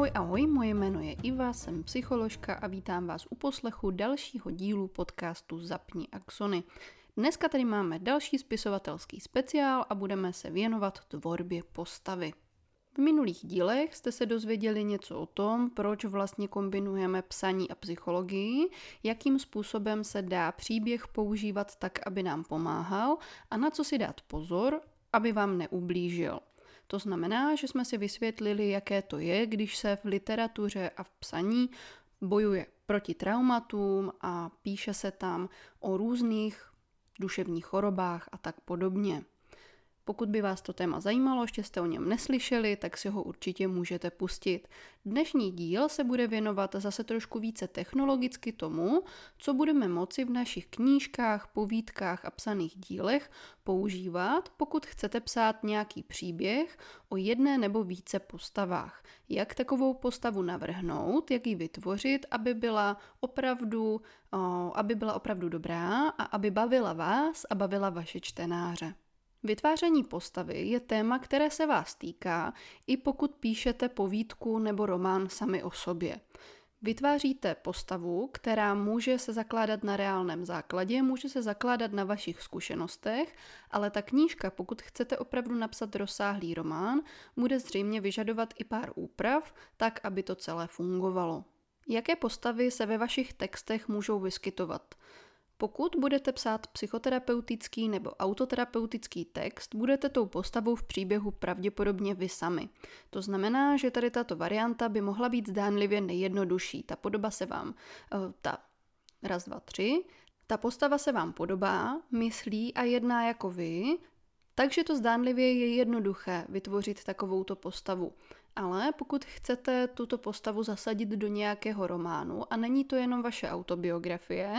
Ahoj, ahoj, moje jméno je Iva, jsem psycholožka a vítám vás u poslechu dalšího dílu podcastu Zapni Axony. Dneska tady máme další spisovatelský speciál a budeme se věnovat tvorbě postavy. V minulých dílech jste se dozvěděli něco o tom, proč vlastně kombinujeme psaní a psychologii, jakým způsobem se dá příběh používat tak, aby nám pomáhal a na co si dát pozor, aby vám neublížil. To znamená, že jsme si vysvětlili, jaké to je, když se v literatuře a v psaní bojuje proti traumatům a píše se tam o různých duševních chorobách a tak podobně. Pokud by vás to téma zajímalo, ještě jste o něm neslyšeli, tak si ho určitě můžete pustit. Dnešní díl se bude věnovat zase trošku více technologicky tomu, co budeme moci v našich knížkách, povídkách a psaných dílech používat, pokud chcete psát nějaký příběh o jedné nebo více postavách. Jak takovou postavu navrhnout, jak ji vytvořit, aby byla opravdu, aby byla opravdu dobrá a aby bavila vás a bavila vaše čtenáře. Vytváření postavy je téma, které se vás týká, i pokud píšete povídku nebo román sami o sobě. Vytváříte postavu, která může se zakládat na reálném základě, může se zakládat na vašich zkušenostech, ale ta knížka, pokud chcete opravdu napsat rozsáhlý román, bude zřejmě vyžadovat i pár úprav, tak aby to celé fungovalo. Jaké postavy se ve vašich textech můžou vyskytovat? Pokud budete psát psychoterapeutický nebo autoterapeutický text, budete tou postavou v příběhu pravděpodobně vy sami. To znamená, že tady tato varianta by mohla být zdánlivě nejjednodušší. Ta podoba se vám, eh, ta raz, dva, tři, ta postava se vám podobá, myslí a jedná jako vy, takže to zdánlivě je jednoduché vytvořit takovouto postavu. Ale pokud chcete tuto postavu zasadit do nějakého románu a není to jenom vaše autobiografie,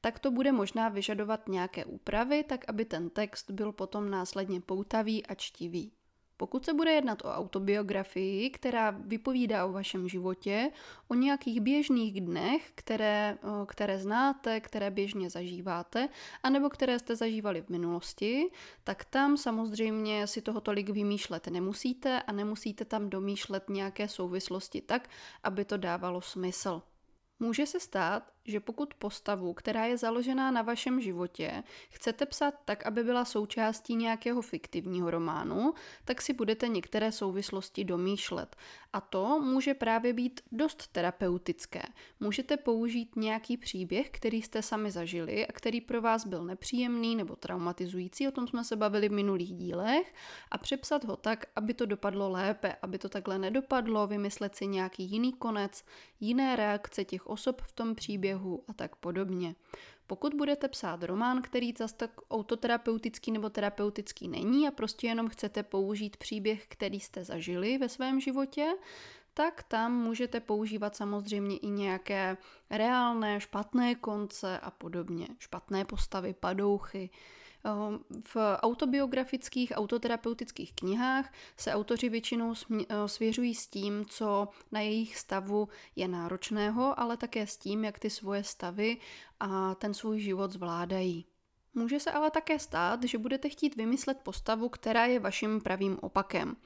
tak to bude možná vyžadovat nějaké úpravy, tak aby ten text byl potom následně poutavý a čtivý. Pokud se bude jednat o autobiografii, která vypovídá o vašem životě, o nějakých běžných dnech, které, které znáte, které běžně zažíváte, anebo které jste zažívali v minulosti, tak tam samozřejmě si toho tolik vymýšlet nemusíte a nemusíte tam domýšlet nějaké souvislosti tak, aby to dávalo smysl. Může se stát, že pokud postavu, která je založená na vašem životě, chcete psát tak, aby byla součástí nějakého fiktivního románu, tak si budete některé souvislosti domýšlet. A to může právě být dost terapeutické. Můžete použít nějaký příběh, který jste sami zažili a který pro vás byl nepříjemný nebo traumatizující, o tom jsme se bavili v minulých dílech, a přepsat ho tak, aby to dopadlo lépe, aby to takhle nedopadlo, vymyslet si nějaký jiný konec, jiné reakce těch osob v tom příběhu, příběhu a tak podobně. Pokud budete psát román, který zase tak autoterapeutický nebo terapeutický není a prostě jenom chcete použít příběh, který jste zažili ve svém životě, tak tam můžete používat samozřejmě i nějaké reálné, špatné konce a podobně. Špatné postavy, padouchy, v autobiografických, autoterapeutických knihách se autoři většinou eh, svěřují s tím, co na jejich stavu je náročného, ale také s tím, jak ty svoje stavy a ten svůj život zvládají. Může se ale také stát, že budete chtít vymyslet postavu, která je vaším pravým opakem.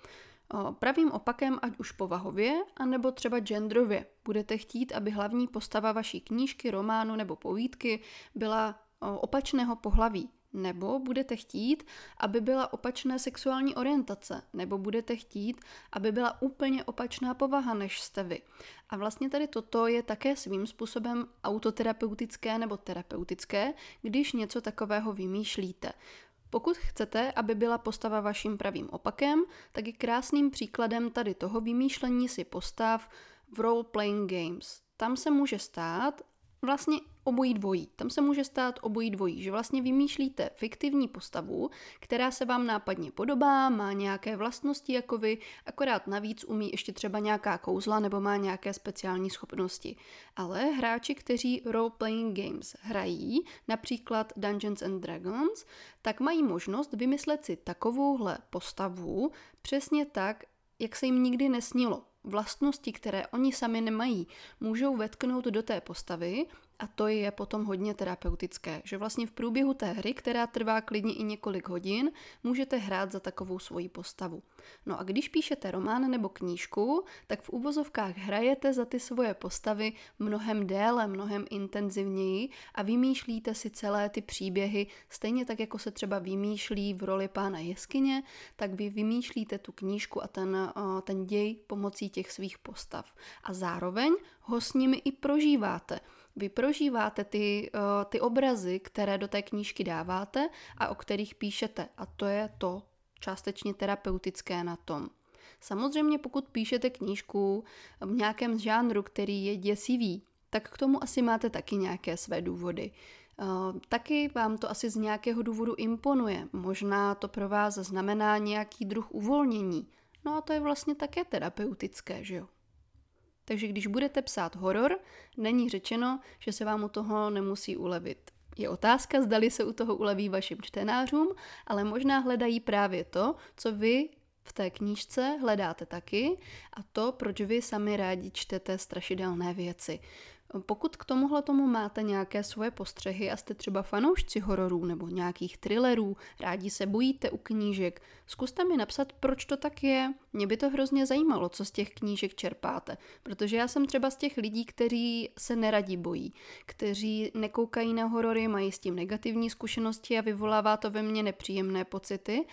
Eh, pravým opakem, ať už povahově, anebo třeba genderově. Budete chtít, aby hlavní postava vaší knížky, románu nebo povídky byla eh, opačného pohlaví. Nebo budete chtít, aby byla opačné sexuální orientace, nebo budete chtít, aby byla úplně opačná povaha, než jste vy. A vlastně tady toto je také svým způsobem autoterapeutické nebo terapeutické, když něco takového vymýšlíte. Pokud chcete, aby byla postava vaším pravým opakem, tak je krásným příkladem tady toho vymýšlení si postav v role-playing games. Tam se může stát, vlastně obojí dvojí. Tam se může stát obojí dvojí, že vlastně vymýšlíte fiktivní postavu, která se vám nápadně podobá, má nějaké vlastnosti jako vy, akorát navíc umí ještě třeba nějaká kouzla nebo má nějaké speciální schopnosti. Ale hráči, kteří role-playing games hrají, například Dungeons and Dragons, tak mají možnost vymyslet si takovouhle postavu přesně tak, jak se jim nikdy nesnilo vlastnosti, které oni sami nemají, můžou vetknout do té postavy a to je potom hodně terapeutické, že vlastně v průběhu té hry, která trvá klidně i několik hodin, můžete hrát za takovou svoji postavu. No a když píšete román nebo knížku, tak v úvozovkách hrajete za ty svoje postavy mnohem déle, mnohem intenzivněji a vymýšlíte si celé ty příběhy, stejně tak, jako se třeba vymýšlí v roli pána jeskyně, tak vy vymýšlíte tu knížku a ten, ten děj pomocí těch svých postav. A zároveň ho s nimi i prožíváte. Vy prožíváte ty, ty obrazy, které do té knížky dáváte a o kterých píšete. A to je to částečně terapeutické na tom. Samozřejmě pokud píšete knížku v nějakém žánru, který je děsivý, tak k tomu asi máte taky nějaké své důvody. Taky vám to asi z nějakého důvodu imponuje. Možná to pro vás znamená nějaký druh uvolnění. No a to je vlastně také terapeutické, že jo? Takže když budete psát horor, není řečeno, že se vám u toho nemusí ulevit. Je otázka, zdali se u toho uleví vašim čtenářům, ale možná hledají právě to, co vy v té knížce hledáte taky a to, proč vy sami rádi čtete strašidelné věci. Pokud k tomuhle tomu máte nějaké svoje postřehy a jste třeba fanoušci hororů nebo nějakých thrillerů, rádi se bojíte u knížek, zkuste mi napsat, proč to tak je. Mě by to hrozně zajímalo, co z těch knížek čerpáte, protože já jsem třeba z těch lidí, kteří se neradí bojí, kteří nekoukají na horory, mají s tím negativní zkušenosti a vyvolává to ve mně nepříjemné pocity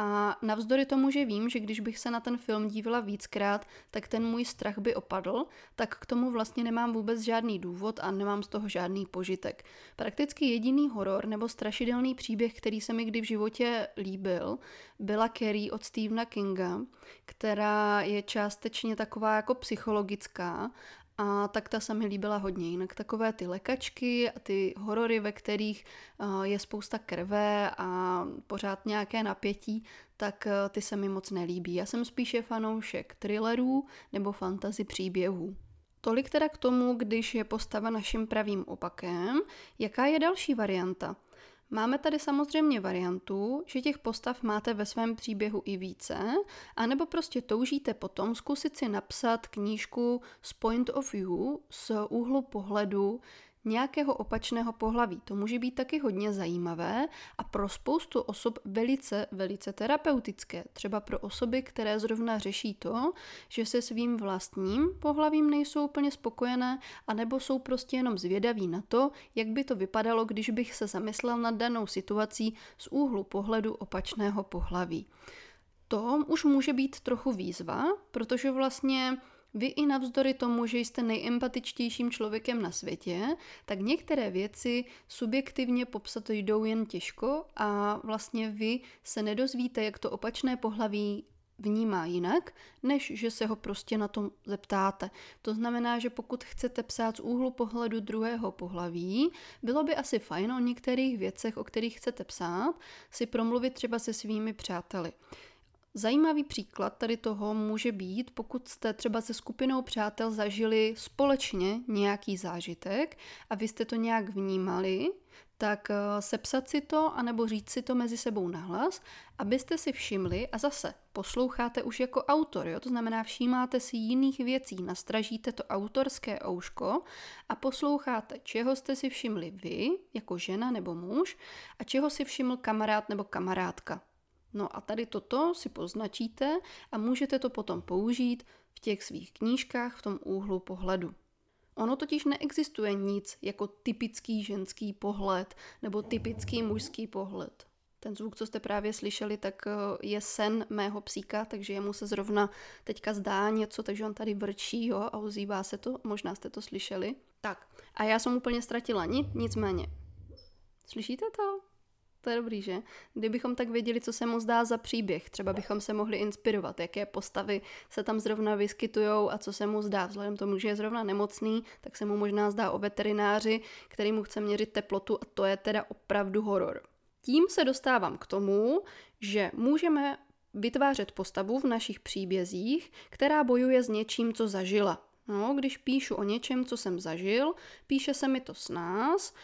a navzdory tomu, že vím, že když bych se na ten film dívala víckrát, tak ten můj strach by opadl, tak k tomu vlastně nemám vůbec žádný důvod a nemám z toho žádný požitek. Prakticky jediný horor nebo strašidelný příběh, který se mi kdy v životě líbil, byla Carrie od Stephena Kinga, která je částečně taková jako psychologická a tak ta se mi líbila hodně. Jinak takové ty lekačky a ty horory, ve kterých je spousta krve a pořád nějaké napětí, tak ty se mi moc nelíbí. Já jsem spíše fanoušek thrillerů nebo fantasy příběhů. Tolik teda k tomu, když je postava naším pravým opakem. Jaká je další varianta? Máme tady samozřejmě variantu, že těch postav máte ve svém příběhu i více, anebo prostě toužíte potom zkusit si napsat knížku z point of view, z úhlu pohledu nějakého opačného pohlaví. To může být taky hodně zajímavé a pro spoustu osob velice, velice terapeutické. Třeba pro osoby, které zrovna řeší to, že se svým vlastním pohlavím nejsou úplně spokojené, anebo jsou prostě jenom zvědaví na to, jak by to vypadalo, když bych se zamyslel nad danou situací z úhlu pohledu opačného pohlaví. To už může být trochu výzva, protože vlastně vy i navzdory tomu, že jste nejempatičtějším člověkem na světě, tak některé věci subjektivně popsat jdou jen těžko a vlastně vy se nedozvíte, jak to opačné pohlaví vnímá jinak, než že se ho prostě na tom zeptáte. To znamená, že pokud chcete psát z úhlu pohledu druhého pohlaví, bylo by asi fajn o některých věcech, o kterých chcete psát, si promluvit třeba se svými přáteli. Zajímavý příklad tady toho může být, pokud jste třeba se skupinou přátel zažili společně nějaký zážitek a vy jste to nějak vnímali, tak eh, sepsat si to anebo říct si to mezi sebou nahlas, abyste si všimli a zase posloucháte už jako autor, jo? to znamená všímáte si jiných věcí, nastražíte to autorské ouško a posloucháte, čeho jste si všimli vy, jako žena nebo muž, a čeho si všiml kamarád nebo kamarádka. No a tady toto si poznačíte a můžete to potom použít v těch svých knížkách v tom úhlu pohledu. Ono totiž neexistuje nic jako typický ženský pohled nebo typický mužský pohled. Ten zvuk, co jste právě slyšeli, tak eh, je sen mého psíka, takže jemu se zrovna teďka zdá něco, takže on tady vrčí jo, a ozývá se to, možná jste to slyšeli. Tak, a já jsem úplně ztratila nic, nicméně. Slyšíte to? To je dobrý, že? Kdybychom tak věděli, co se mu zdá za příběh, třeba bychom se mohli inspirovat, jaké postavy se tam zrovna vyskytují a co se mu zdá. Vzhledem tomu, že je zrovna nemocný, tak se mu možná zdá o veterináři, který mu chce měřit teplotu a to je teda opravdu horor. Tím se dostávám k tomu, že můžeme vytvářet postavu v našich příbězích, která bojuje s něčím, co zažila. No, když píšu o něčem, co jsem zažil, píše se mi to s nás,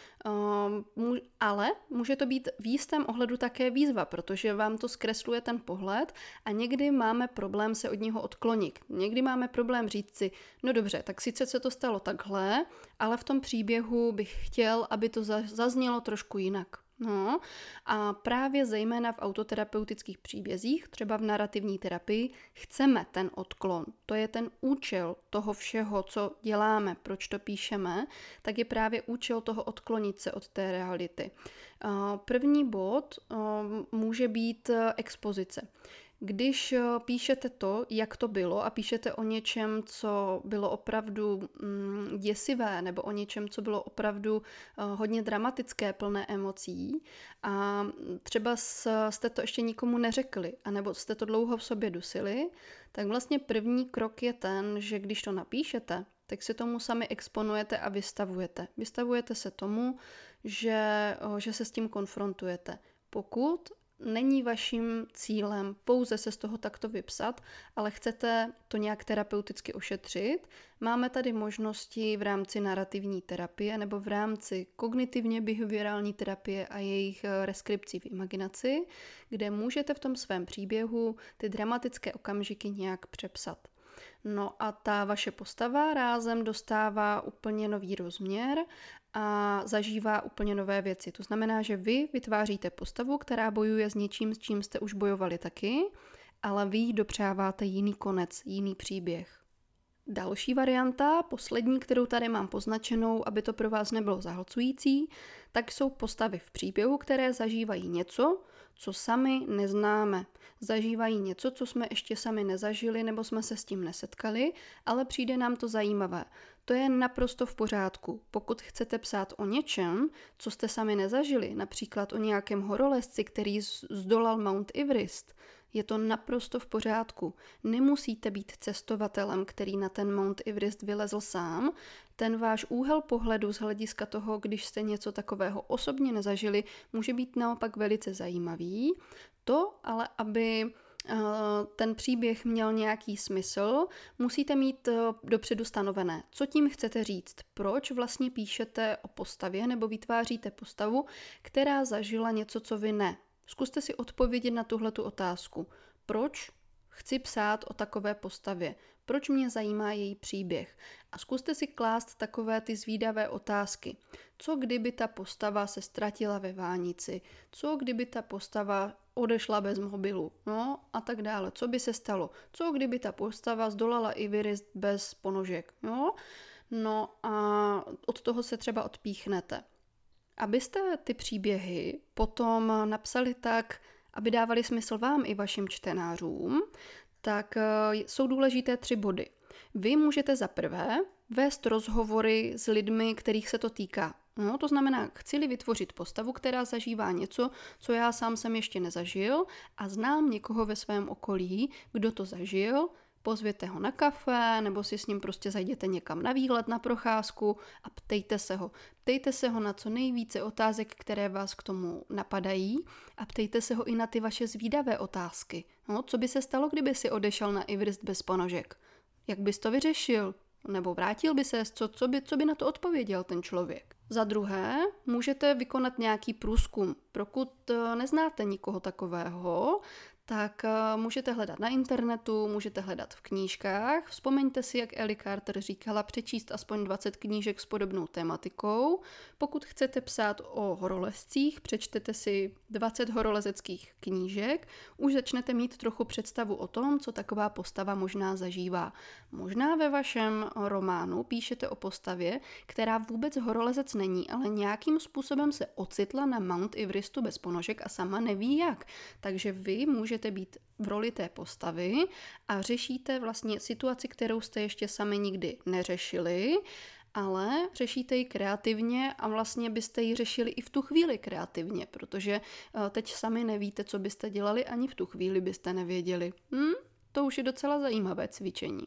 um, ale může to být v jistém ohledu také výzva, protože vám to zkresluje ten pohled a někdy máme problém se od něho odklonit. Někdy máme problém říct si, no dobře, tak sice se to stalo takhle, ale v tom příběhu bych chtěl, aby to zaznělo trošku jinak. No a právě zejména v autoterapeutických příbězích, třeba v narrativní terapii, chceme ten odklon. To je ten účel toho všeho, co děláme, proč to píšeme, tak je právě účel toho odklonit se od té reality. První bod může být e, expozice. Když eh, píšete to, jak to bylo a píšete o něčem, co bylo opravdu mm, děsivé nebo o něčem, co bylo opravdu eh, hodně dramatické, plné emocí a třeba jste to ještě nikomu neřekli, anebo jste to dlouho v sobě dusili, tak vlastně první krok je ten, že když to napíšete, tak si tomu sami exponujete a vystavujete. Vystavujete se tomu, že, eh, že se s tím konfrontujete. Pokud není vaším cílem pouze se z toho takto vypsat, ale chcete to nějak terapeuticky ošetřit, máme tady možnosti v rámci narrativní terapie nebo v rámci kognitivně behaviorální terapie a jejich eh, reskripcí v imaginaci, kde můžete v tom svém příběhu ty dramatické okamžiky nějak přepsat. No a ta vaše postava rázem dostává úplně nový rozměr a zažívá úplně nové věci. To znamená, že vy vytváříte postavu, která bojuje s něčím, s čím jste už bojovali taky, ale vy dopřáváte jiný konec, jiný příběh. Další varianta, poslední, kterou tady mám poznačenou, aby to pro vás nebylo zahlcující, tak jsou postavy v příběhu, které zažívají něco, co sami neznáme. Zažívají něco, co jsme ještě sami nezažili nebo jsme se s tím nesetkali, ale přijde nám to zajímavé. To je naprosto v pořádku. Pokud chcete psát o něčem, co jste sami nezažili, například o nějakém horolezci, který zdolal Mount Everest, je to naprosto v pořádku. Nemusíte být cestovatelem, který na ten Mount Everest vylezl sám. Ten váš úhel pohledu z hlediska toho, když jste něco takového osobně nezažili, může být naopak velice zajímavý. To ale, aby eh, ten příběh měl nějaký smysl, musíte mít eh, dopředu stanovené, co tím chcete říct, proč vlastně píšete o postavě nebo vytváříte postavu, která zažila něco, co vy ne. Zkuste si odpovědět na tuhletu otázku. Proč chci psát o takové postavě? Proč mě zajímá její příběh? A zkuste si klást takové ty zvídavé otázky. Co kdyby ta postava se ztratila ve vánici? Co kdyby ta postava odešla bez mobilu? No a tak dále. Co by se stalo? Co kdyby ta postava zdolala i Everest bez ponožek? No, no a od toho se třeba odpíchnete. Abyste ty příběhy potom napsali tak, aby dávali smysl vám i vašim čtenářům, tak eh, jsou důležité tři body. Vy můžete za prvé vést rozhovory s lidmi, kterých se to týká. No, to znamená, chci-li vytvořit postavu, která zažívá něco, co já sám jsem ještě nezažil a znám někoho ve svém okolí, kdo to zažil, pozvěte ho na kafe, nebo si s ním prostě zajděte někam na výlet, na procházku a ptejte se ho. Ptejte se ho na co nejvíce otázek, které vás k tomu napadají a ptejte se ho i na ty vaše zvídavé otázky. No, co by se stalo, kdyby si odešel na Everest bez ponožek? Jak bys to vyřešil? Nebo vrátil by se, co, co, by, co by na to odpověděl ten člověk? Za druhé, můžete vykonat nějaký průzkum. Pokud eh, neznáte nikoho takového, tak eh, můžete hledat na internetu, můžete hledat v knížkách. Vzpomeňte si, jak Ellie Carter říkala, přečíst aspoň 20 knížek s podobnou tematikou. Pokud chcete psát o horolezcích, přečtete si 20 horolezeckých knížek, už začnete mít trochu představu o tom, co taková postava možná zažívá. Možná ve vašem románu píšete o postavě, která vůbec horolezec není, ale nějakým způsobem se ocitla na Mount Everestu bez ponožek a sama neví jak. Takže vy můžete můžete být v roli té postavy a řešíte vlastně situaci, kterou jste ještě sami nikdy neřešili, ale řešíte ji kreativně a vlastně byste ji řešili i v tu chvíli kreativně, protože eh, teď sami nevíte, co byste dělali, ani v tu chvíli byste nevěděli. Hm? To už je docela zajímavé cvičení.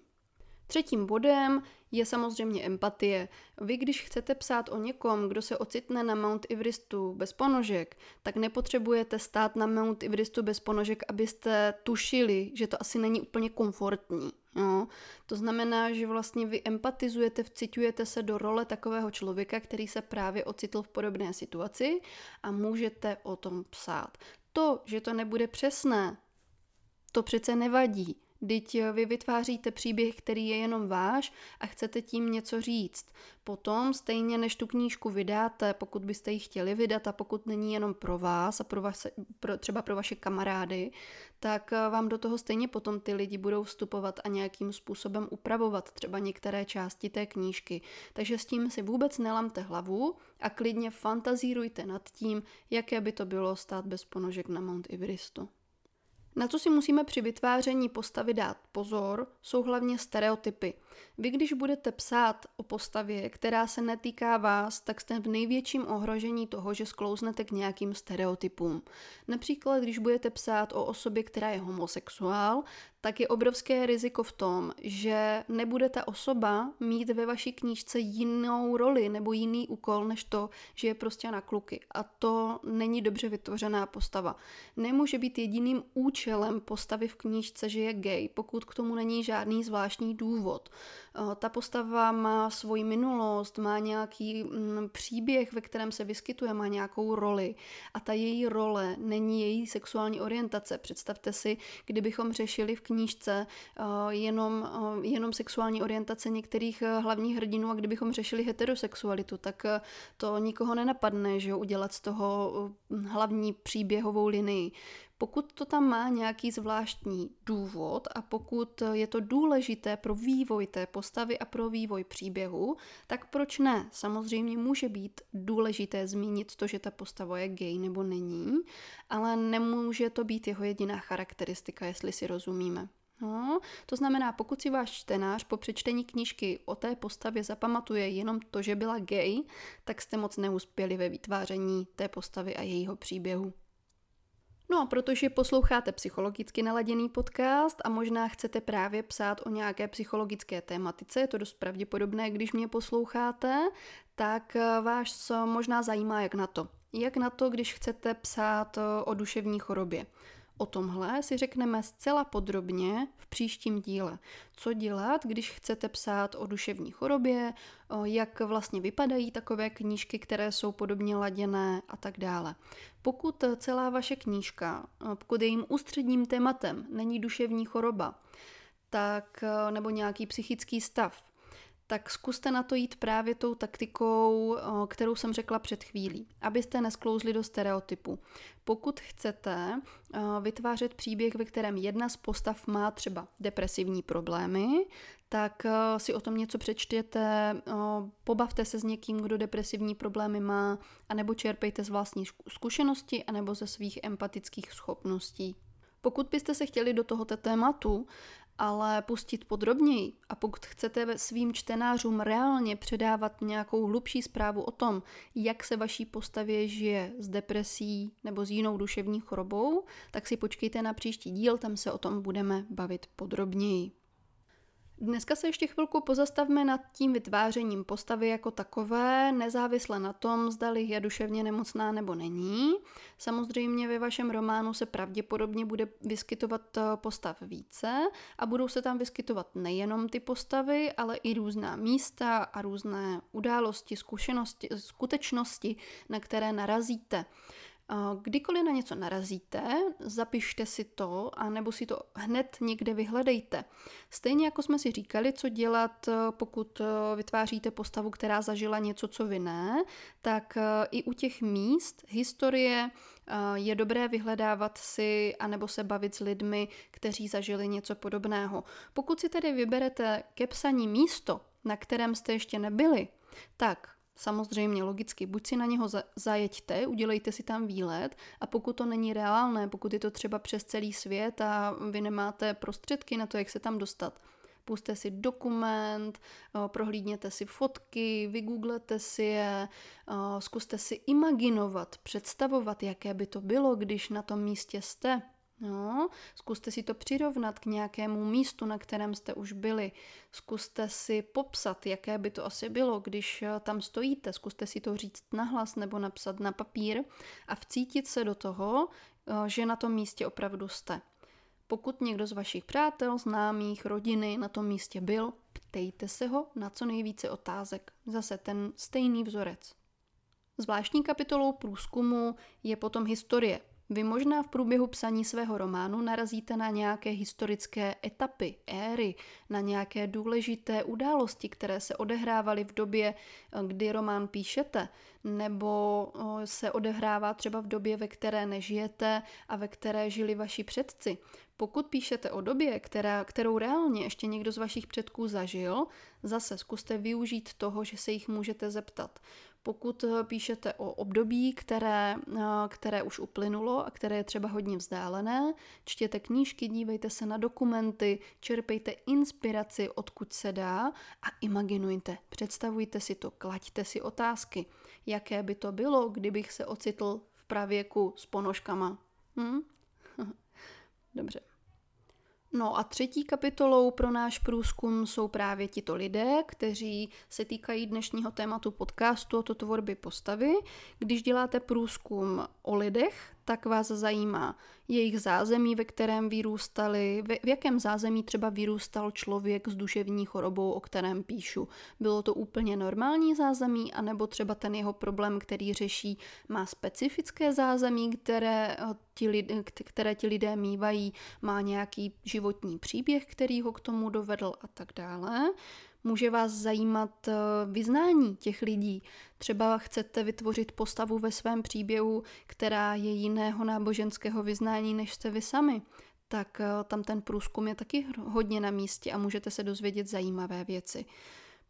Třetím bodem je samozřejmě empatie. Vy, když chcete psát o někom, kdo se ocitne na Mount Everestu bez ponožek, tak nepotřebujete stát na Mount Everestu bez ponožek, abyste tušili, že to asi není úplně komfortní. No, to znamená, že vlastně vy empatizujete, vcitujete se do role takového člověka, který se právě ocitl v podobné situaci a můžete o tom psát. To, že to nebude přesné, to přece nevadí. Teď vy vytváříte příběh, který je jenom váš a chcete tím něco říct. Potom stejně než tu knížku vydáte, pokud byste ji chtěli vydat a pokud není jenom pro vás a pro vaše, pro, třeba pro vaše kamarády, tak eh, vám do toho stejně potom ty lidi budou vstupovat a nějakým způsobem upravovat třeba některé části té knížky. Takže s tím si vůbec nelamte hlavu a klidně fantazírujte nad tím, jaké by to bylo stát bez ponožek na Mount Everestu. Na co si musíme při vytváření postavy dát pozor, jsou hlavně stereotypy. Vy, když budete psát o postavě, která se netýká vás, tak jste v největším ohrožení toho, že sklouznete k nějakým stereotypům. Například, když budete psát o osobě, která je homosexuál, tak je obrovské riziko v tom, že nebude ta osoba mít ve vaší knížce jinou roli nebo jiný úkol, než to, že je prostě na kluky. A to není dobře vytvořená postava. Nemůže být jediným účelem postavy v knížce, že je gay, pokud k tomu není žádný zvláštní důvod. Eh, ta postava má svoji minulost, má nějaký mm, příběh, ve kterém se vyskytuje, má nějakou roli a ta její role není její sexuální orientace. Představte si, kdybychom řešili v knížce eh, jenom, eh, jenom sexuální orientace některých hlavních hrdinů a kdybychom řešili heterosexualitu, tak to nikoho nenapadne, že udělat z toho hlavní příběhovou linii. Pokud to tam má nějaký zvláštní důvod a pokud je to důležité pro vývoj té postavy a pro vývoj příběhu, tak proč ne? Samozřejmě může být důležité zmínit to, že ta postava je gay nebo není, ale nemůže to být jeho jediná charakteristika, jestli si rozumíme. No, to znamená, pokud si váš čtenář po přečtení knížky o té postavě zapamatuje jenom to, že byla gay, tak jste moc neuspěli ve vytváření té postavy a jejího příběhu. No a protože posloucháte psychologicky naladěný podcast a možná chcete právě psát o nějaké psychologické tématice, je to dost pravděpodobné, když mě posloucháte, tak eh, vás možná zajímá, jak na to. Jak na to, když chcete psát eh, o duševní chorobě. O tomhle si řekneme zcela podrobně v příštím díle. Co dělat, když chcete psát o duševní chorobě, jak vlastně vypadají takové knížky, které jsou podobně laděné a tak dále. Pokud celá vaše knížka, pokud jejím ústředním tématem není duševní choroba, tak nebo nějaký psychický stav, tak zkuste na to jít právě tou taktikou, kterou jsem řekla před chvílí, abyste nesklouzli do stereotypu. Pokud chcete vytvářet příběh, ve kterém jedna z postav má třeba depresivní problémy, tak si o tom něco přečtěte, pobavte se s někým, kdo depresivní problémy má, anebo čerpejte z vlastní zkušenosti, anebo ze svých empatických schopností. Pokud byste se chtěli do tohoto tématu ale pustit podrobněji a pokud chcete svým čtenářům reálně předávat nějakou hlubší zprávu o tom, jak se vaší postavě žije s depresí nebo s jinou duševní chorobou, tak si počkejte na příští díl, tam se o tom budeme bavit podrobněji. Dneska se ještě chvilku pozastavme nad tím vytvářením postavy jako takové, nezávisle na tom, zdali je duševně nemocná nebo není. Samozřejmě ve vašem románu se pravděpodobně bude vyskytovat eh, postav více a budou se tam vyskytovat nejenom ty postavy, ale i různá místa a různé události, zkušenosti, skutečnosti, na které narazíte. Kdykoliv na něco narazíte, zapište si to, anebo si to hned někde vyhledejte. Stejně jako jsme si říkali, co dělat, pokud vytváříte postavu, která zažila něco, co vy ne, tak i u těch míst, historie, je dobré vyhledávat si anebo se bavit s lidmi, kteří zažili něco podobného. Pokud si tedy vyberete ke psaní místo, na kterém jste ještě nebyli, tak Samozřejmě, logicky, buď si na něho zajeďte, udělejte si tam výlet a pokud to není reálné, pokud je to třeba přes celý svět a vy nemáte prostředky na to, jak se tam dostat, puste si dokument, prohlídněte si fotky, vygooglete si je, zkuste si imaginovat, představovat, jaké by to bylo, když na tom místě jste. No, zkuste si to přirovnat k nějakému místu, na kterém jste už byli. Zkuste si popsat, jaké by to asi bylo, když eh, tam stojíte. Zkuste si to říct nahlas nebo napsat na papír a vcítit se do toho, eh, že na tom místě opravdu jste. Pokud někdo z vašich přátel, známých, rodiny na tom místě byl, ptejte se ho na co nejvíce otázek. Zase ten stejný vzorec. Zvláštní kapitolou průzkumu je potom historie. Vy možná v průběhu psaní svého románu narazíte na nějaké historické etapy, éry, na nějaké důležité události, které se odehrávaly v době, kdy román píšete, nebo se odehrává třeba v době, ve které nežijete a ve které žili vaši předci. Pokud píšete o době, která, kterou reálně ještě někdo z vašich předků zažil, zase zkuste využít toho, že se jich můžete zeptat. Pokud eh, píšete o období, které, eh, které už uplynulo a které je třeba hodně vzdálené, čtěte knížky, dívejte se na dokumenty, čerpejte inspiraci, odkud se dá a imaginujte, představujte si to, klaďte si otázky. Jaké by to bylo, kdybych se ocitl v pravěku s ponožkama? Hm? Dobře. No a třetí kapitolou pro náš průzkum jsou právě tito lidé, kteří se týkají dnešního tématu podcastu, to tvorby postavy. Když děláte průzkum o lidech, tak vás zajímá jejich zázemí, ve kterém vyrůstali, v jakém zázemí třeba vyrůstal člověk s duševní chorobou, o kterém píšu. Bylo to úplně normální zázemí, anebo třeba ten jeho problém, který řeší, má specifické zázemí, které eh, ti lidé, které ti lidé mývají, má nějaký životní příběh, který ho k tomu dovedl a tak dále. Může vás zajímat eh, vyznání těch lidí. Třeba chcete vytvořit postavu ve svém příběhu, která je jiného náboženského vyznání než jste vy sami. Tak eh, tam ten průzkum je taky hodně na místě a můžete se dozvědět zajímavé věci.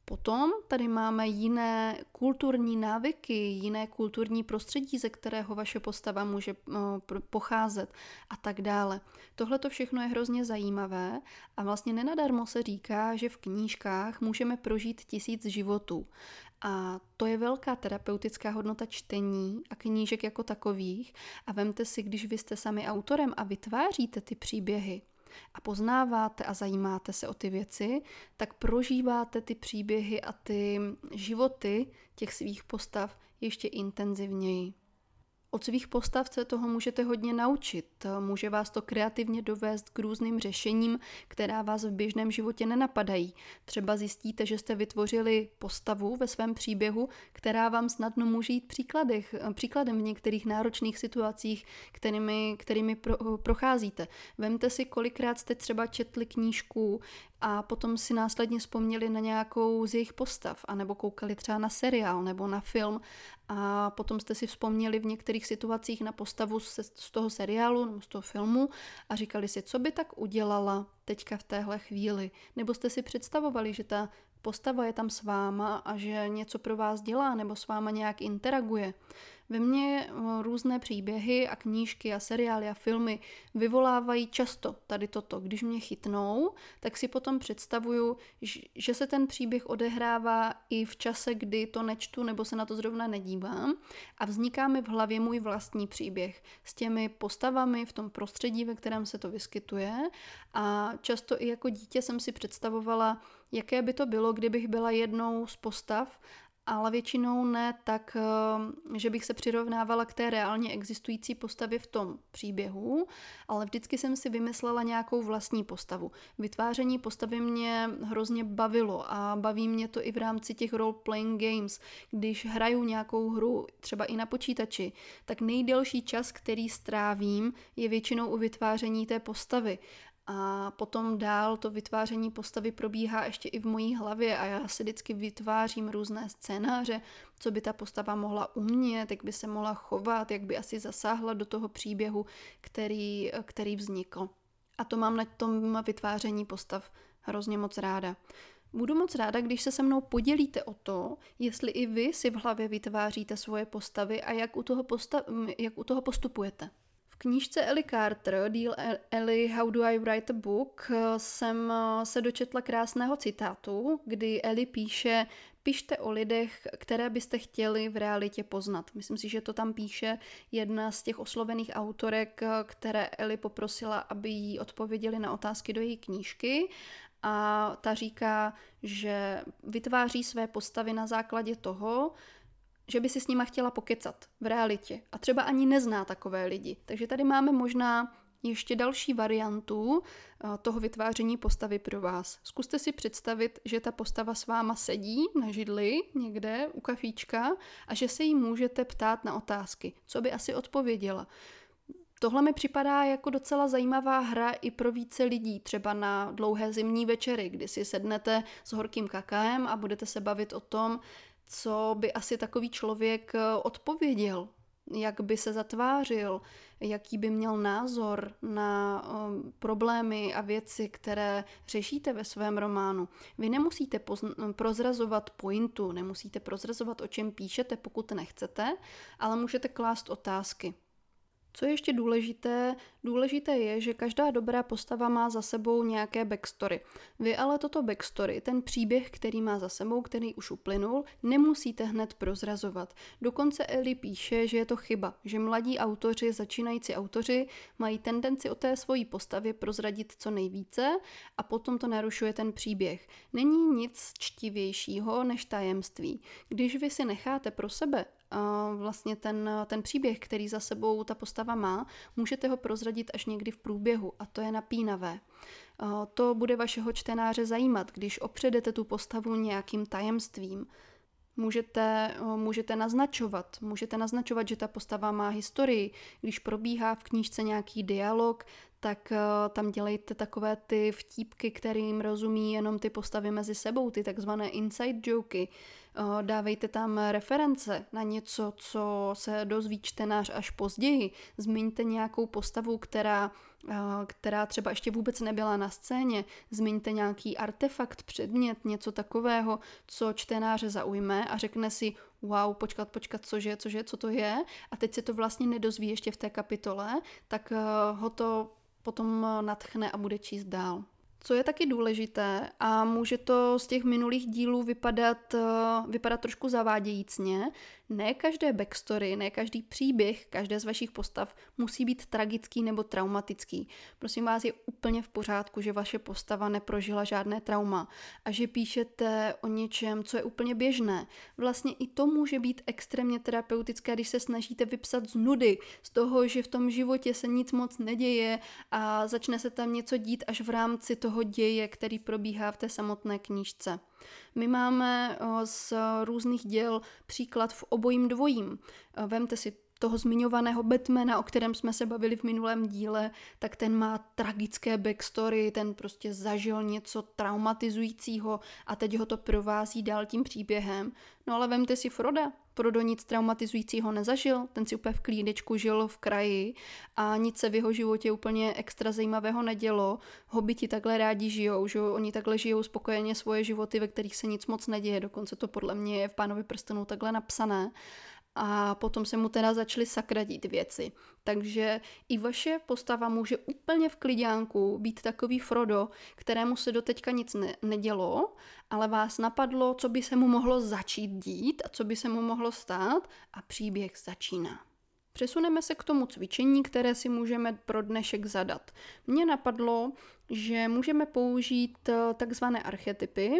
Potom tady máme jiné kulturní návyky, jiné kulturní prostředí, ze kterého vaše postava může pocházet a tak dále. Tohle to všechno je hrozně zajímavé a vlastně nenadarmo se říká, že v knížkách můžeme prožít tisíc životů. A to je velká terapeutická hodnota čtení a knížek jako takových. A vemte si, když vy jste sami autorem a vytváříte ty příběhy, a poznáváte a zajímáte se o ty věci, tak prožíváte ty příběhy a ty životy těch svých postav ještě intenzivněji. Od svých postav se toho můžete hodně naučit. Může vás to kreativně dovést k různým řešením, která vás v běžném životě nenapadají. Třeba zjistíte, že jste vytvořili postavu ve svém příběhu, která vám snadno může jít příkladech, příkladem v některých náročných situacích, kterými, kterými pro, procházíte. Vemte si, kolikrát jste třeba četli knížku a potom si následně vzpomněli na nějakou z jejich postav, anebo koukali třeba na seriál nebo na film a potom jste si vzpomněli v některých situacích na postavu z, z toho seriálu nebo z toho filmu a říkali si, co by tak udělala teďka v téhle chvíli. Nebo jste si představovali, že ta postava je tam s váma a že něco pro vás dělá nebo s váma nějak interaguje. Ve mně eh, různé příběhy a knížky a seriály a filmy vyvolávají často tady toto. Když mě chytnou, tak si potom představuju, že se ten příběh odehrává i v čase, kdy to nečtu nebo se na to zrovna nedívám a vzniká mi v hlavě můj vlastní příběh s těmi postavami v tom prostředí, ve kterém se to vyskytuje a často i jako dítě jsem si představovala, jaké by to bylo, kdybych byla jednou z postav ale většinou ne tak, eh, že bych se přirovnávala k té reálně existující postavě v tom příběhu, ale vždycky jsem si vymyslela nějakou vlastní postavu. Vytváření postavy mě hrozně bavilo a baví mě to i v rámci těch role-playing games. Když hraju nějakou hru, třeba i na počítači, tak nejdelší čas, který strávím, je většinou u vytváření té postavy. A potom dál to vytváření postavy probíhá ještě i v mojí hlavě a já si vždycky vytvářím různé scénáře, co by ta postava mohla umět, jak by se mohla chovat, jak by asi zasáhla do toho příběhu, který, který vznikl. A to mám na tom vytváření postav hrozně moc ráda. Budu moc ráda, když se se mnou podělíte o to, jestli i vy si v hlavě vytváříte svoje postavy a jak u toho, posta- jak u toho postupujete knížce Ellie Carter, Deal Ellie How Do I Write a Book, jsem eh, se dočetla krásného citátu, kdy Ellie píše Pište o lidech, které byste chtěli v realitě poznat. Myslím si, že to tam píše jedna z těch oslovených autorek, které Ellie poprosila, aby jí odpověděli na otázky do její knížky. A ta říká, že vytváří své postavy na základě toho, že by si s nima chtěla pokecat v realitě a třeba ani nezná takové lidi. Takže tady máme možná ještě další variantu eh, toho vytváření postavy pro vás. Zkuste si představit, že ta postava s váma sedí na židli někde u kafíčka a že se jí můžete ptát na otázky. Co by asi odpověděla? Tohle mi připadá jako docela zajímavá hra i pro více lidí, třeba na dlouhé zimní večery, kdy si sednete s horkým kakaem a budete se bavit o tom, co by asi takový člověk eh, odpověděl, jak by se zatvářil, jaký by měl názor na um, problémy a věci, které řešíte ve svém románu. Vy nemusíte prozrazovat pointu, nemusíte prozrazovat, o čem píšete, pokud nechcete, ale můžete klást otázky. Co je ještě důležité? Důležité je, že každá dobrá postava má za sebou nějaké backstory. Vy ale toto backstory, ten příběh, který má za sebou, který už uplynul, nemusíte hned prozrazovat. Dokonce Eli píše, že je to chyba, že mladí autoři, začínající autoři mají tendenci o té svojí postavě prozradit co nejvíce a potom to narušuje ten příběh. Není nic čtivějšího než tajemství. Když vy si necháte pro sebe vlastně ten, ten příběh, který za sebou ta postava má, můžete ho prozradit až někdy v průběhu a to je napínavé. To bude vašeho čtenáře zajímat, když opředete tu postavu nějakým tajemstvím. Můžete, můžete naznačovat, můžete naznačovat, že ta postava má historii. Když probíhá v knížce nějaký dialog, tak tam dělejte takové ty vtípky, kterým rozumí jenom ty postavy mezi sebou, ty takzvané inside joky. Eh, dávejte tam reference na něco, co se dozví čtenář až později. Zmiňte nějakou postavu, která, eh, která třeba ještě vůbec nebyla na scéně. Zmiňte nějaký artefakt, předmět, něco takového, co čtenáře zaujme a řekne si, wow, počkat, počkat, cože, cože, co to je. A teď se to vlastně nedozví ještě v té kapitole, tak eh, ho to potom natchne a bude číst dál. Co je taky důležité a může to z těch minulých dílů vypadat, eh, vypadat trošku zavádějícně, ne každé backstory, ne každý příběh, každé z vašich postav musí být tragický nebo traumatický. Prosím vás, je úplně v pořádku, že vaše postava neprožila žádné trauma a že píšete o něčem, co je úplně běžné. Vlastně i to může být extrémně terapeutické, když se snažíte vypsat z nudy, z toho, že v tom životě se nic moc neděje a začne se tam něco dít až v rámci toho děje, který probíhá v té samotné knížce. My máme z různých děl příklad v obojím dvojím. Vemte si toho zmiňovaného Batmana, o kterém jsme se bavili v minulém díle, tak ten má tragické backstory, ten prostě zažil něco traumatizujícího a teď ho to provází dál tím příběhem. No ale vemte si Froda, Frodo nic traumatizujícího nezažil, ten si úplně v klídečku žil v kraji a nic se v jeho životě úplně extra zajímavého nedělo. Hobiti takhle rádi žijou, že oni takhle žijou spokojeně svoje životy, ve kterých se nic moc neděje, dokonce to podle mě je v Pánovi prstenů takhle napsané a potom se mu teda začaly sakradit věci. Takže i vaše postava může úplně v klidňánku být takový Frodo, kterému se doteďka nic ne- nedělo, ale vás napadlo, co by se mu mohlo začít dít a co by se mu mohlo stát a příběh začíná. Přesuneme se k tomu cvičení, které si můžeme pro dnešek zadat. Mně napadlo, že můžeme použít eh, takzvané archetypy,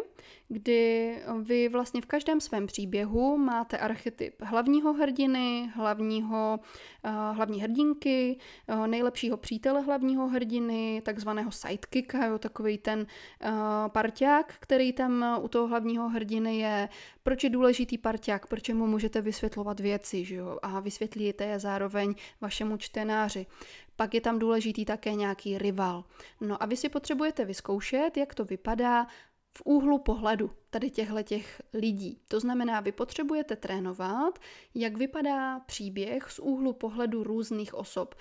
kdy vy vlastně v každém svém příběhu máte archetyp hlavního hrdiny, hlavního, uh, hlavní hrdinky, nejlepšího přítele hlavního hrdiny, takzvaného sidekicka, jo, takový ten parťák, který tam u toho hlavního hrdiny je. Proč je důležitý parťák? Proč mu můžete vysvětlovat věci, že jo? A vysvětlíte je zároveň vašemu čtenáři. Pak je tam důležitý také nějaký rival. No a vy si potřebujete vyzkoušet, jak to vypadá v úhlu pohledu tady těchto těch lidí. To znamená, vy potřebujete trénovat, jak vypadá příběh z úhlu pohledu různých osob.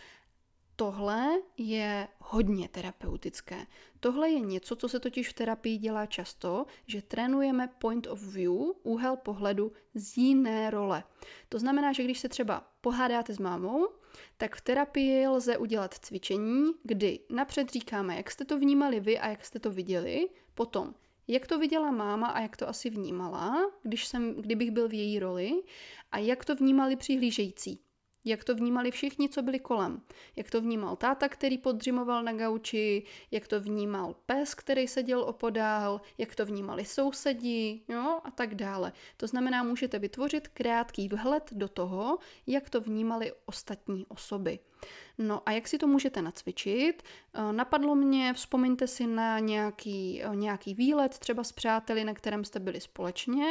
Tohle je hodně terapeutické. Tohle je něco, co se totiž v terapii dělá často, že trénujeme point of view, úhel pohledu z jiné role. To znamená, že když se třeba pohádáte s mámou, tak v terapii lze udělat cvičení, kdy napřed říkáme, jak jste to vnímali vy a jak jste to viděli, potom jak to viděla máma a jak to asi vnímala, když jsem, kdybych byl v její roli, a jak to vnímali přihlížející jak to vnímali všichni, co byli kolem. Jak to vnímal táta, který podřimoval na gauči, jak to vnímal pes, který seděl opodál, jak to vnímali sousedi, jo, a tak dále. To znamená, můžete vytvořit krátký vhled do toho, jak to vnímali ostatní osoby. No a jak si to můžete nacvičit? Eh, napadlo mě, vzpomeňte si na nějaký, eh, nějaký výlet, třeba s přáteli, na kterém jste byli společně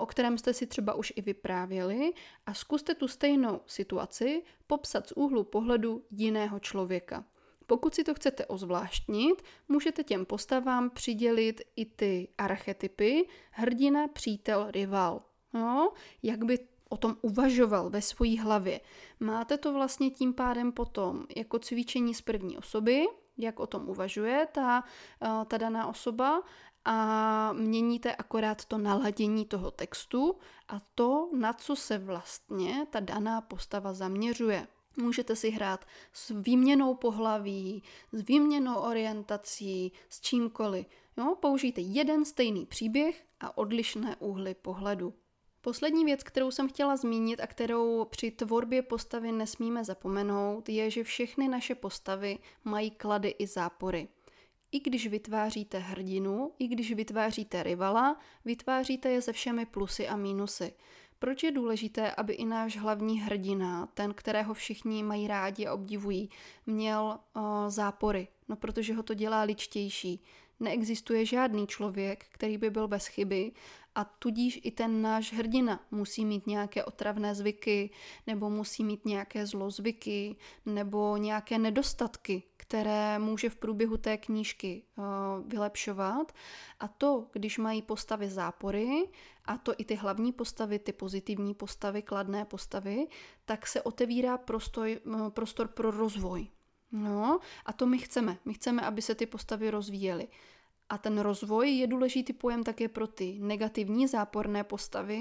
o kterém jste si třeba už i vyprávěli a zkuste tu stejnou situaci popsat z úhlu pohledu jiného člověka. Pokud si to chcete ozvláštnit, můžete těm postavám přidělit i ty archetypy hrdina, přítel, rival. No, jak by o tom uvažoval ve své hlavě. Máte to vlastně tím pádem potom jako cvičení z první osoby, jak o tom uvažuje ta, eh, ta daná osoba a měníte akorát to naladění toho textu a to, na co se vlastně ta daná postava zaměřuje. Můžete si hrát s výměnou pohlaví, s výměnou orientací, s čímkoliv. Jo, použijte jeden stejný příběh a odlišné úhly pohledu. Poslední věc, kterou jsem chtěla zmínit a kterou při tvorbě postavy nesmíme zapomenout, je, že všechny naše postavy mají klady i zápory. I když vytváříte hrdinu, i když vytváříte rivala, vytváříte je se všemi plusy a mínusy. Proč je důležité, aby i náš hlavní hrdina, ten, kterého všichni mají rádi a obdivují, měl uh, zápory? No, protože ho to dělá ličtější. Neexistuje žádný člověk, který by byl bez chyby a tudíž i ten náš hrdina musí mít nějaké otravné zvyky, nebo musí mít nějaké zlozvyky, nebo nějaké nedostatky, které může v průběhu té knížky uh, vylepšovat. A to, když mají postavy zápory, a to i ty hlavní postavy, ty pozitivní postavy, kladné postavy, tak se otevírá prostor, uh, prostor pro rozvoj. No, a to my chceme. My chceme, aby se ty postavy rozvíjely. A ten rozvoj je důležitý pojem také pro ty negativní záporné postavy,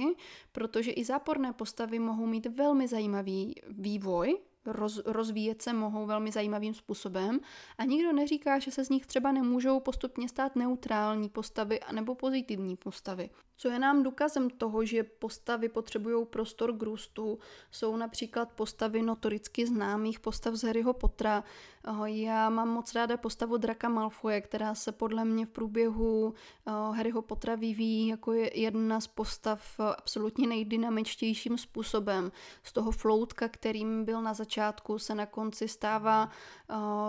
protože i záporné postavy mohou mít velmi zajímavý vývoj, roz, rozvíjet se mohou velmi zajímavým způsobem a nikdo neříká, že se z nich třeba nemůžou postupně stát neutrální postavy nebo pozitivní postavy. Co je nám důkazem toho, že postavy potřebují prostor k růstu, jsou například postavy notoricky známých postav z Harryho Pottera. Já mám moc ráda postavu Draka Malfoje, která se podle mě v průběhu Harryho Pottera vyvíjí jako jedna z postav absolutně nejdynamičtějším způsobem. Z toho floutka, kterým byl na začátku, se na konci stává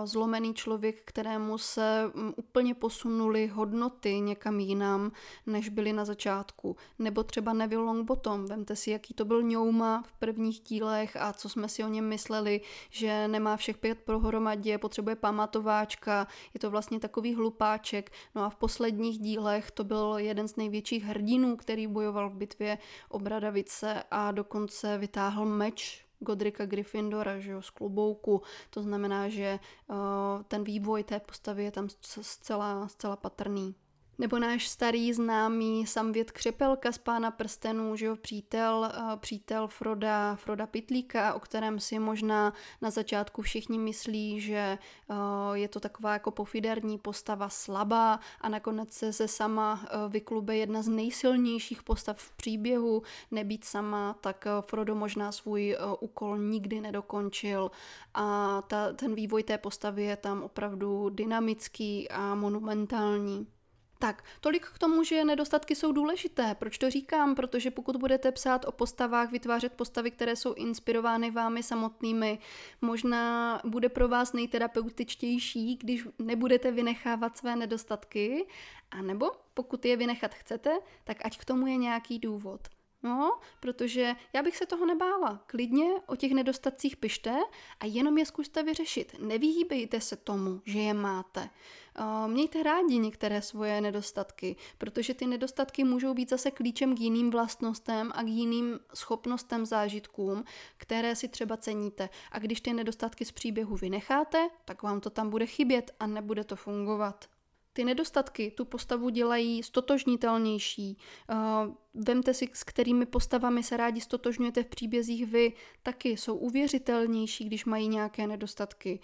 zlomený člověk, kterému se úplně posunuly hodnoty někam jinam, než byly na začátku začátku. Nebo třeba Neville Longbottom, vemte si, jaký to byl ňouma v prvních dílech a co jsme si o něm mysleli, že nemá všech pět prohromadě, potřebuje pamatováčka, je to vlastně takový hlupáček. No a v posledních dílech to byl jeden z největších hrdinů, který bojoval v bitvě o Bradavice a dokonce vytáhl meč Godrika Gryffindora, že jo, z klubouku. To znamená, že uh, ten vývoj té postavy je tam zcela, zcela patrný. Nebo náš starý známý Samvět Křepelka z Pána prstenů, že jo, přítel, uh, přítel Froda, Froda Pitlíka, o kterém si možná na začátku všichni myslí, že uh, je to taková jako pofiderní postava slabá a nakonec se, se sama uh, vyklube jedna z nejsilnějších postav v příběhu, nebýt sama, tak Frodo možná svůj úkol nikdy nedokončil a ta, ten vývoj té postavy je tam opravdu dynamický a monumentální. Tak, tolik k tomu, že nedostatky jsou důležité. Proč to říkám? Protože pokud budete psát o postavách, vytvářet postavy, které jsou inspirovány vámi samotnými, možná bude pro vás nejterapeutičtější, když nebudete vynechávat své nedostatky, a nebo pokud je vynechat chcete, tak ať k tomu je nějaký důvod. No, protože já bych se toho nebála. Klidně o těch nedostatcích pište a jenom je zkuste vyřešit. Nevyhýbejte se tomu, že je máte. Mějte rádi některé svoje nedostatky, protože ty nedostatky můžou být zase klíčem k jiným vlastnostem a k jiným schopnostem, zážitkům, které si třeba ceníte. A když ty nedostatky z příběhu vynecháte, tak vám to tam bude chybět a nebude to fungovat. Ty nedostatky tu postavu dělají stotožnitelnější. Vemte si, s kterými postavami se rádi stotožňujete v příbězích vy, taky jsou uvěřitelnější, když mají nějaké nedostatky.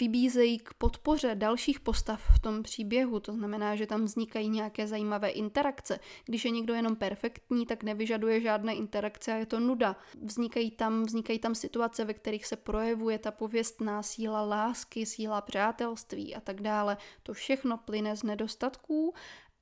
Vybízejí k podpoře dalších postav v tom příběhu, to znamená, že tam vznikají nějaké zajímavé interakce. Když je někdo jenom perfektní, tak nevyžaduje žádné interakce a je to nuda. Vznikají tam, vznikají tam situace, ve kterých se projevuje ta pověstná síla lásky, síla přátelství a tak dále. To všechno plyne z nedostatků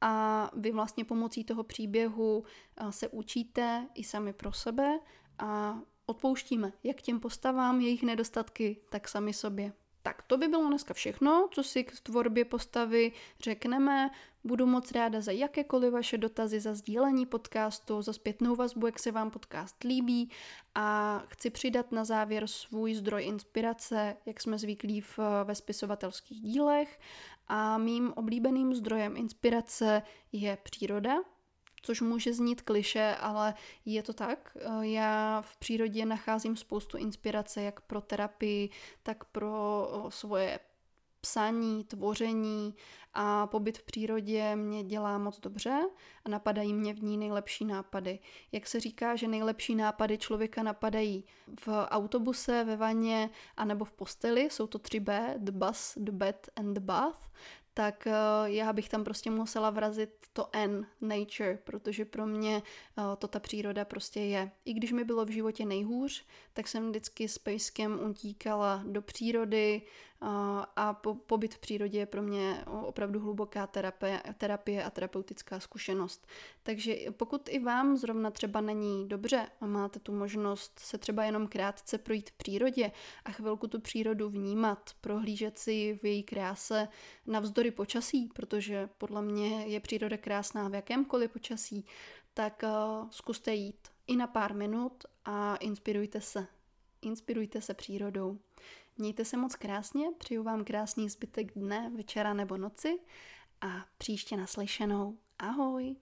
a vy vlastně pomocí toho příběhu se učíte i sami pro sebe a odpouštíme jak těm postavám jejich nedostatky, tak sami sobě. Tak to by bylo dneska všechno, co si k tvorbě postavy řekneme. Budu moc ráda za jakékoliv vaše dotazy, za sdílení podcastu, za zpětnou vazbu, jak se vám podcast líbí a chci přidat na závěr svůj zdroj inspirace, jak jsme zvyklí v, ve spisovatelských dílech a mým oblíbeným zdrojem inspirace je příroda, což může znít kliše, ale je to tak. Já v přírodě nacházím spoustu inspirace jak pro terapii, tak pro svoje psaní, tvoření a pobyt v přírodě mě dělá moc dobře a napadají mě v ní nejlepší nápady. Jak se říká, že nejlepší nápady člověka napadají v autobuse, ve vaně a nebo v posteli, jsou to tři B, the bus, the bed and the bath, tak uh, já bych tam prostě musela vrazit to N, nature, protože pro mě uh, to ta příroda prostě je. I když mi bylo v životě nejhůř, tak jsem vždycky s pejskem utíkala do přírody, a po, pobyt v přírodě je pro mě opravdu hluboká terapie, terapie a terapeutická zkušenost. Takže pokud i vám zrovna třeba není dobře a máte tu možnost se třeba jenom krátce projít v přírodě a chvilku tu přírodu vnímat, prohlížet si v její kráse navzdory počasí, protože podle mě je příroda krásná v jakémkoliv počasí, tak uh, zkuste jít i na pár minut a inspirujte se. Inspirujte se přírodou. Mějte se moc krásně, přeju vám krásný zbytek dne, večera nebo noci a příště naslyšenou. Ahoj!